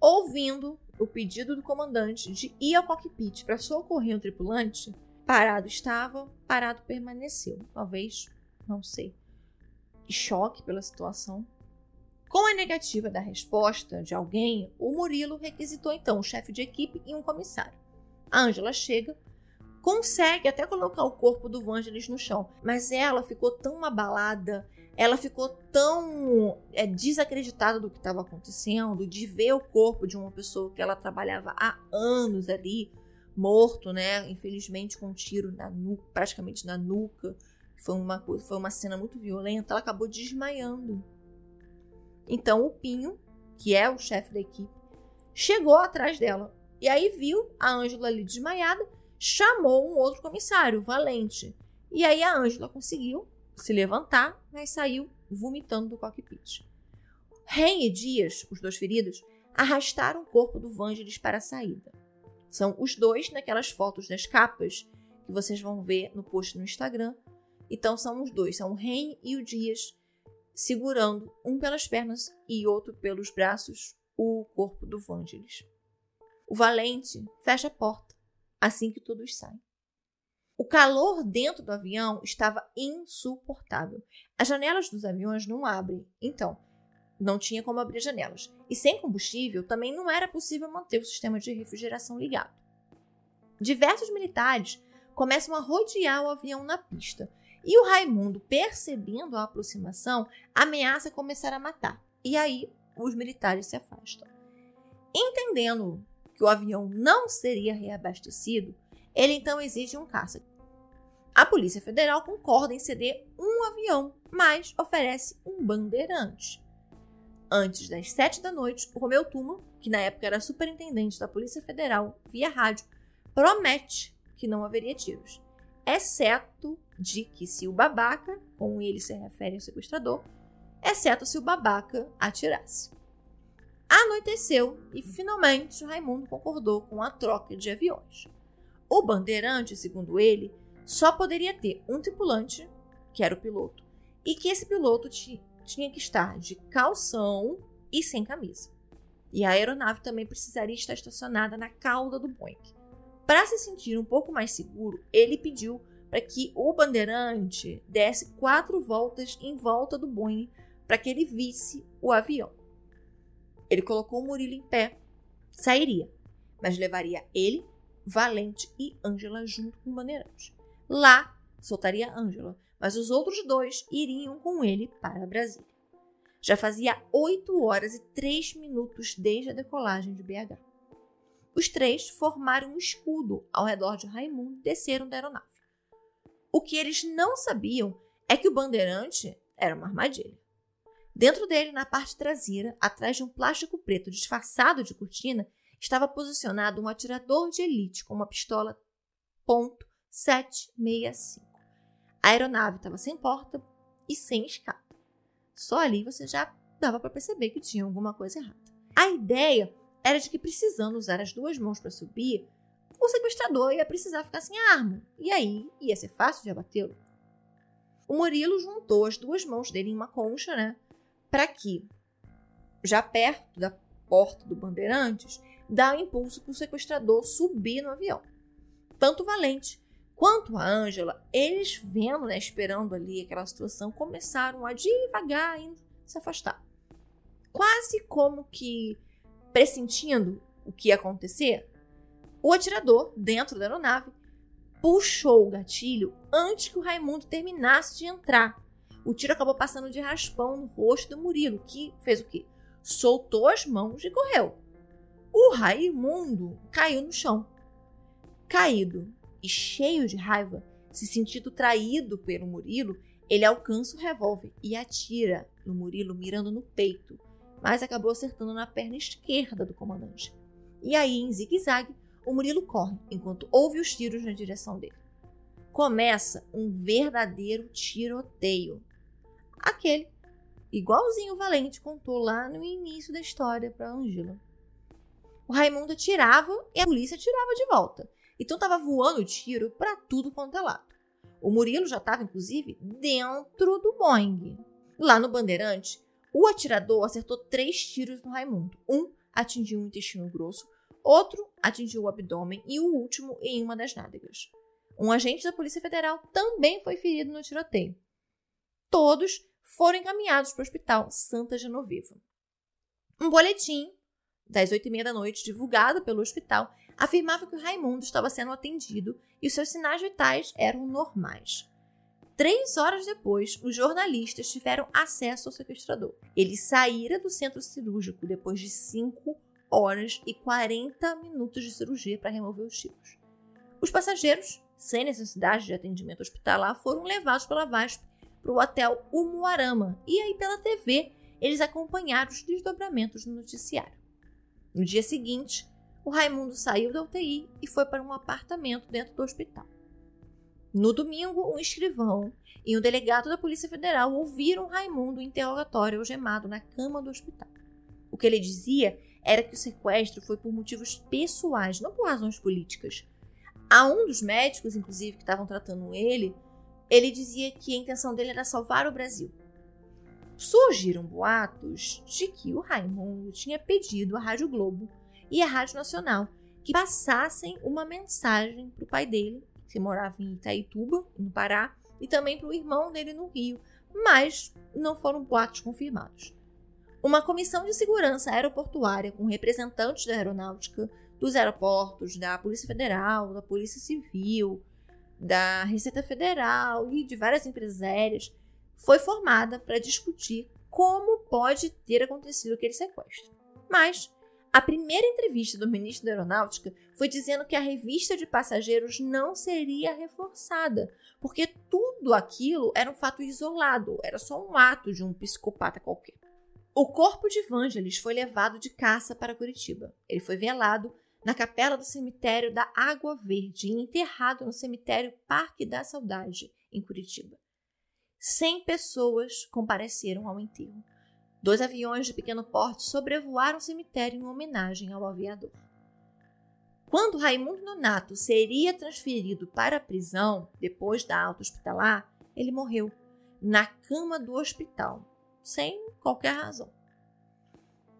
Speaker 1: ouvindo o pedido do comandante de ir ao cockpit para socorrer o tripulante, parado estava, parado permaneceu. Talvez, não sei, choque pela situação. Com a negativa da resposta de alguém, o Murilo requisitou então um chefe de equipe e um comissário. A Ângela chega, consegue até colocar o corpo do Vangelis no chão, mas ela ficou tão abalada ela ficou tão é, desacreditada do que estava acontecendo, de ver o corpo de uma pessoa que ela trabalhava há anos ali, morto, né? Infelizmente com um tiro na nuca, praticamente na nuca. Foi uma, foi uma cena muito violenta. Ela acabou desmaiando. Então o Pinho, que é o chefe da equipe, chegou atrás dela. E aí viu a Ângela ali desmaiada, chamou um outro comissário, Valente. E aí a Ângela conseguiu se levantar, mas saiu vomitando do cockpit. Ren e Dias, os dois feridos, arrastaram o corpo do Vangelis para a saída. São os dois naquelas fotos das capas que vocês vão ver no post no Instagram. Então são os dois, são o Ren e o Dias segurando um pelas pernas e outro pelos braços o corpo do Vangelis. O Valente fecha a porta assim que todos saem. O calor dentro do avião estava insuportável. As janelas dos aviões não abrem, então não tinha como abrir janelas. E sem combustível também não era possível manter o sistema de refrigeração ligado. Diversos militares começam a rodear o avião na pista. E o Raimundo, percebendo a aproximação, ameaça começar a matar. E aí os militares se afastam. Entendendo que o avião não seria reabastecido, ele então exige um caça. A Polícia Federal concorda em ceder um avião, mas oferece um bandeirante. Antes das sete da noite, o Romeu Tuma, que na época era superintendente da Polícia Federal, via rádio, promete que não haveria tiros, exceto de que se o babaca, com ele se refere ao sequestrador, exceto se o babaca atirasse. Anoiteceu e finalmente Raimundo concordou com a troca de aviões. O bandeirante, segundo ele, só poderia ter um tripulante, que era o piloto, e que esse piloto tinha que estar de calção e sem camisa. E a aeronave também precisaria estar estacionada na cauda do Boeing. Para se sentir um pouco mais seguro, ele pediu para que o bandeirante desse quatro voltas em volta do Boeing para que ele visse o avião. Ele colocou o Murilo em pé, sairia, mas levaria ele, Valente e Ângela junto com o bandeirante. Lá, soltaria Ângela, mas os outros dois iriam com ele para Brasília. Já fazia 8 horas e 3 minutos desde a decolagem de BH. Os três formaram um escudo ao redor de Raimundo e desceram da aeronave. O que eles não sabiam é que o bandeirante era uma armadilha. Dentro dele, na parte traseira, atrás de um plástico preto disfarçado de cortina, estava posicionado um atirador de elite com uma pistola ponto 765. A aeronave estava sem porta e sem escada. Só ali você já dava para perceber que tinha alguma coisa errada. A ideia era de que, precisando usar as duas mãos para subir, o sequestrador ia precisar ficar sem arma, e aí ia ser fácil de abatê-lo. o Murilo juntou as duas mãos dele em uma concha, né? Para que, já perto da porta do Bandeirantes, dá impulso para o sequestrador subir no avião. Tanto o Valente quanto a Ângela, eles vendo, né, esperando ali aquela situação, começaram a devagar indo se afastar. Quase como que pressentindo o que ia acontecer, o atirador, dentro da aeronave, puxou o gatilho antes que o Raimundo terminasse de entrar. O tiro acabou passando de raspão no rosto do Murilo, que fez o quê? Soltou as mãos e correu. O Raimundo caiu no chão. Caído e cheio de raiva, se sentindo traído pelo Murilo, ele alcança o revólver e atira no Murilo, mirando no peito, mas acabou acertando na perna esquerda do comandante. E aí, em zigue-zague, o Murilo corre, enquanto ouve os tiros na direção dele. Começa um verdadeiro tiroteio. Aquele, igualzinho o Valente contou lá no início da história para Angela. O Raimundo atirava e a polícia atirava de volta. Então tava voando tiro para tudo quanto é lado. O Murilo já estava, inclusive, dentro do Boeing. Lá no Bandeirante, o atirador acertou três tiros no Raimundo. Um atingiu o intestino grosso, Outro atingiu o abdômen e o último em uma das nádegas. Um agente da Polícia Federal também foi ferido no tiroteio. Todos foram encaminhados para o Hospital Santa Genoveva. Um boletim das oito e meia da noite, divulgado pelo hospital, afirmava que o Raimundo estava sendo atendido e os seus sinais vitais eram normais. Três horas depois, os jornalistas tiveram acesso ao sequestrador. Ele saíra do centro cirúrgico depois de cinco horas e 40 minutos de cirurgia para remover os tiros. Os passageiros, sem necessidade de atendimento hospitalar, foram levados pela VASP para o hotel Umuarama e aí pela TV eles acompanharam os desdobramentos no noticiário. No dia seguinte, o Raimundo saiu da UTI e foi para um apartamento dentro do hospital. No domingo, um escrivão e um delegado da Polícia Federal ouviram Raimundo interrogatório algemado na cama do hospital. O que ele dizia era que o sequestro foi por motivos pessoais, não por razões políticas. A um dos médicos, inclusive, que estavam tratando ele, ele dizia que a intenção dele era salvar o Brasil. Surgiram boatos de que o Raimundo tinha pedido à Rádio Globo e à Rádio Nacional que passassem uma mensagem para o pai dele, que morava em Itaituba, no Pará, e também para o irmão dele no Rio, mas não foram boatos confirmados. Uma comissão de segurança aeroportuária com representantes da aeronáutica, dos aeroportos, da Polícia Federal, da Polícia Civil, da Receita Federal e de várias empresas aéreas foi formada para discutir como pode ter acontecido aquele sequestro. Mas a primeira entrevista do ministro da Aeronáutica foi dizendo que a revista de passageiros não seria reforçada, porque tudo aquilo era um fato isolado, era só um ato de um psicopata qualquer. O corpo de Vangelis foi levado de caça para Curitiba. Ele foi velado na capela do cemitério da Água Verde e enterrado no cemitério Parque da Saudade, em Curitiba. Cem pessoas compareceram ao enterro. Dois aviões de pequeno porte sobrevoaram o cemitério em homenagem ao aviador. Quando Raimundo Nonato seria transferido para a prisão depois da alta hospitalar, ele morreu na cama do hospital, sem qualquer razão.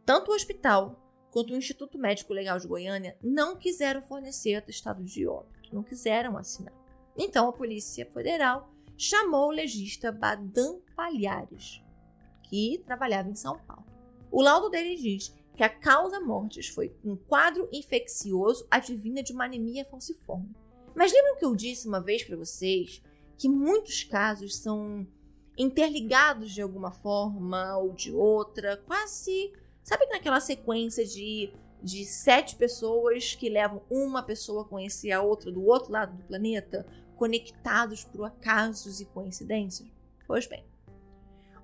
Speaker 1: Tanto o hospital quanto o Instituto Médico Legal de Goiânia não quiseram fornecer atestado de óbito, não quiseram assinar. Então a Polícia Federal chamou o legista Badam Palhares, que trabalhava em São Paulo. O laudo dele diz que a causa mortes foi um quadro infeccioso advinda de uma anemia falciforme. Mas lembram que eu disse uma vez para vocês que muitos casos são interligados de alguma forma ou de outra, quase. Sabe naquela sequência de, de sete pessoas que levam uma pessoa a conhecer a outra do outro lado do planeta, conectados por acasos e coincidências? Pois bem,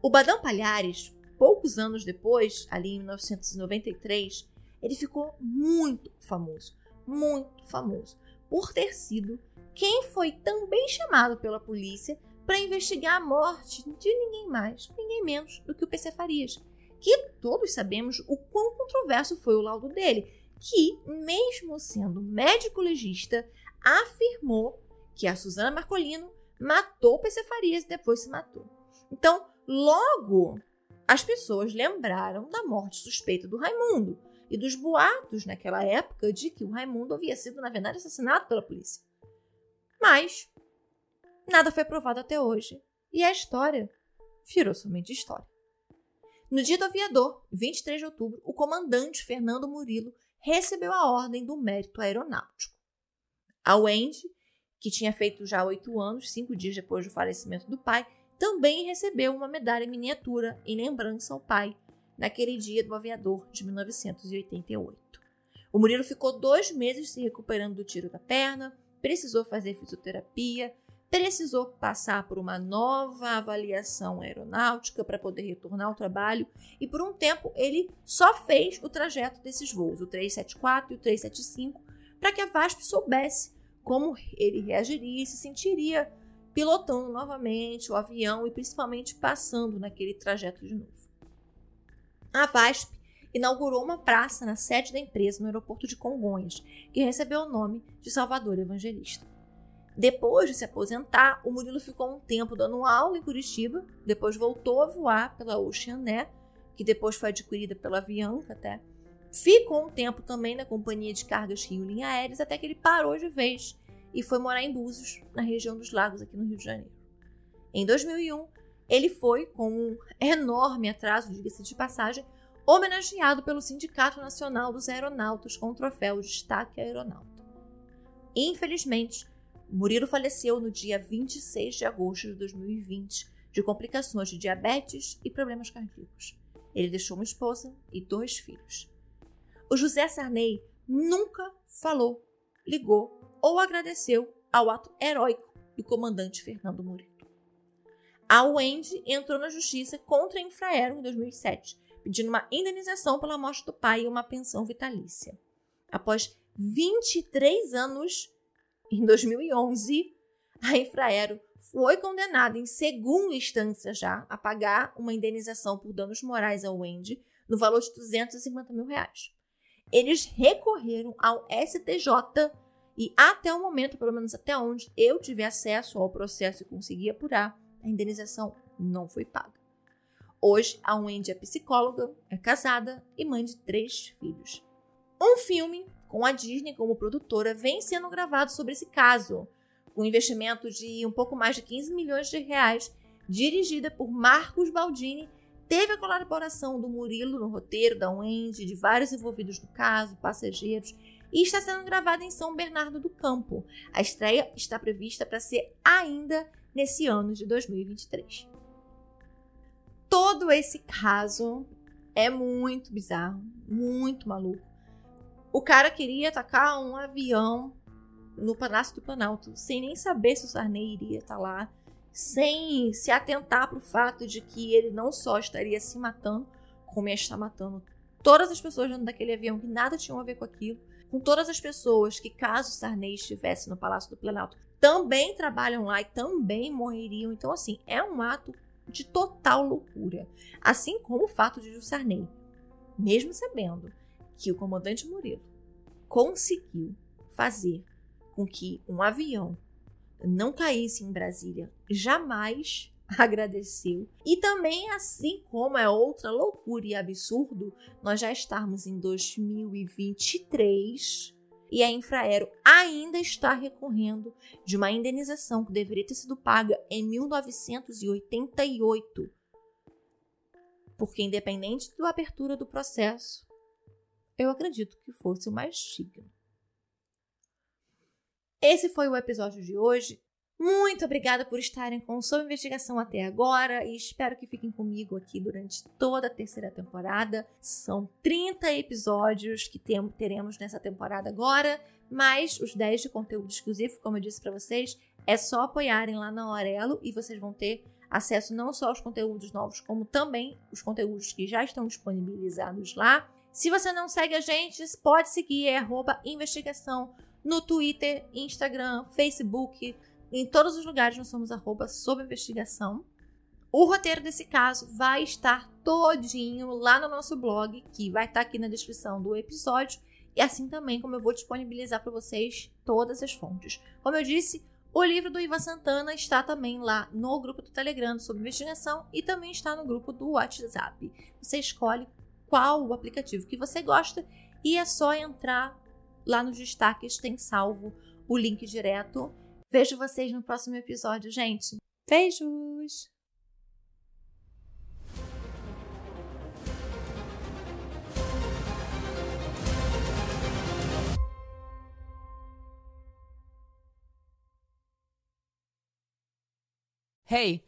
Speaker 1: o Badão Palhares, poucos anos depois, ali em 1993, ele ficou muito famoso, muito famoso, por ter sido quem foi também chamado pela polícia para investigar a morte de ninguém mais, ninguém menos do que o PC Farias, que todos sabemos o quão controverso foi o laudo dele, que, mesmo sendo médico legista, afirmou que a Suzana Marcolino matou o PC Farias e depois se matou. Então, logo, as pessoas lembraram da morte suspeita do Raimundo e dos boatos naquela época de que o Raimundo havia sido, na verdade, assassinado pela polícia. Mas nada foi provado até hoje e a história virou somente história. No dia do aviador, 23 de outubro, o comandante Fernando Murilo recebeu a ordem do mérito aeronáutico. A Wendy, que tinha feito já oito anos, cinco dias depois do falecimento do pai, também recebeu uma medalha em miniatura em lembrança ao pai, naquele dia do aviador de 1988. O Murilo ficou dois meses se recuperando do tiro da perna, precisou fazer fisioterapia, precisou passar por uma nova avaliação aeronáutica para poder retornar ao trabalho e por um tempo ele só fez o trajeto desses voos, o 374 e o 375, para que a VASP soubesse como ele reagiria e se sentiria pilotando novamente o avião e principalmente passando naquele trajeto de novo. A VASP inaugurou uma praça na sede da empresa no aeroporto de Congonhas, que recebeu o nome de Salvador Evangelista. Depois de se aposentar, o Murilo ficou um tempo dando aula em Curitiba, depois voltou a voar pela Oceanair, que depois foi adquirida pela Avianca até. Ficou um tempo também na companhia de cargas Rio Linha Aéreas, até que ele parou de vez e foi morar em Búzios, na região dos lagos aqui no Rio de Janeiro. Em 2001, ele foi, com um enorme atraso, diga-se de passagem, homenageado pelo Sindicato Nacional dos Aeronautas com o troféu Destaque Aeronauta. Infelizmente, Murilo faleceu no dia 26 de agosto de 2020 de complicações de diabetes e problemas cardíacos. Ele deixou uma esposa e dois filhos. O José Sarney nunca falou, ligou ou agradeceu ao ato heróico do comandante Fernando Murilo. A Wendy entrou na justiça contra a Infraero em 2007, pedindo uma indenização pela morte do pai e uma pensão vitalícia. Após 23 anos em 2011, a Infraero foi condenada em segunda instância já a pagar uma indenização por danos morais ao Wendy no valor de 250 mil reais. Eles recorreram ao STJ e até o momento, pelo menos até onde eu tive acesso ao processo e consegui apurar, a indenização não foi paga. Hoje, a Wendy é psicóloga, é casada e mãe de três filhos. Um filme com a Disney como produtora, vem sendo gravado sobre esse caso, com investimento de um pouco mais de 15 milhões de reais, dirigida por Marcos Baldini, teve a colaboração do Murilo no roteiro, da Wendy, de vários envolvidos no caso, passageiros, e está sendo gravada em São Bernardo do Campo. A estreia está prevista para ser ainda nesse ano de 2023. Todo esse caso é muito bizarro, muito maluco. O cara queria atacar um avião no Palácio do Planalto, sem nem saber se o Sarney iria estar lá, sem se atentar para o fato de que ele não só estaria se matando, como ia estar matando todas as pessoas dentro daquele avião que nada tinham a ver com aquilo, com todas as pessoas que, caso Sarney estivesse no Palácio do Planalto, também trabalham lá e também morreriam. Então, assim, é um ato de total loucura. Assim como o fato de o Sarney, mesmo sabendo que o comandante Murilo conseguiu fazer com que um avião não caísse em Brasília, jamais <laughs> agradeceu. E também, assim como é outra loucura e absurdo, nós já estamos em 2023 e a Infraero ainda está recorrendo de uma indenização que deveria ter sido paga em 1988. Porque, independente da abertura do processo, eu acredito que fosse o mais digno. Esse foi o episódio de hoje. Muito obrigada por estarem com sua investigação até agora e espero que fiquem comigo aqui durante toda a terceira temporada. São 30 episódios que teremos nessa temporada agora, mais os 10 de conteúdo exclusivo, como eu disse para vocês, é só apoiarem lá na Aurelo e vocês vão ter acesso não só aos conteúdos novos, como também os conteúdos que já estão disponibilizados lá. Se você não segue a gente, pode seguir, é investigação no Twitter, Instagram, Facebook, em todos os lugares nós somos arroba sob investigação. O roteiro desse caso vai estar todinho lá no nosso blog, que vai estar aqui na descrição do episódio, e assim também como eu vou disponibilizar para vocês todas as fontes. Como eu disse, O livro do Ivan Santana está também lá no grupo do Telegram sobre investigação e também está no grupo do WhatsApp. Você escolhe qual o aplicativo que você gosta e é só entrar lá nos destaques, tem salvo o link direto. Vejo vocês no próximo episódio, gente. Beijos!
Speaker 3: Hey,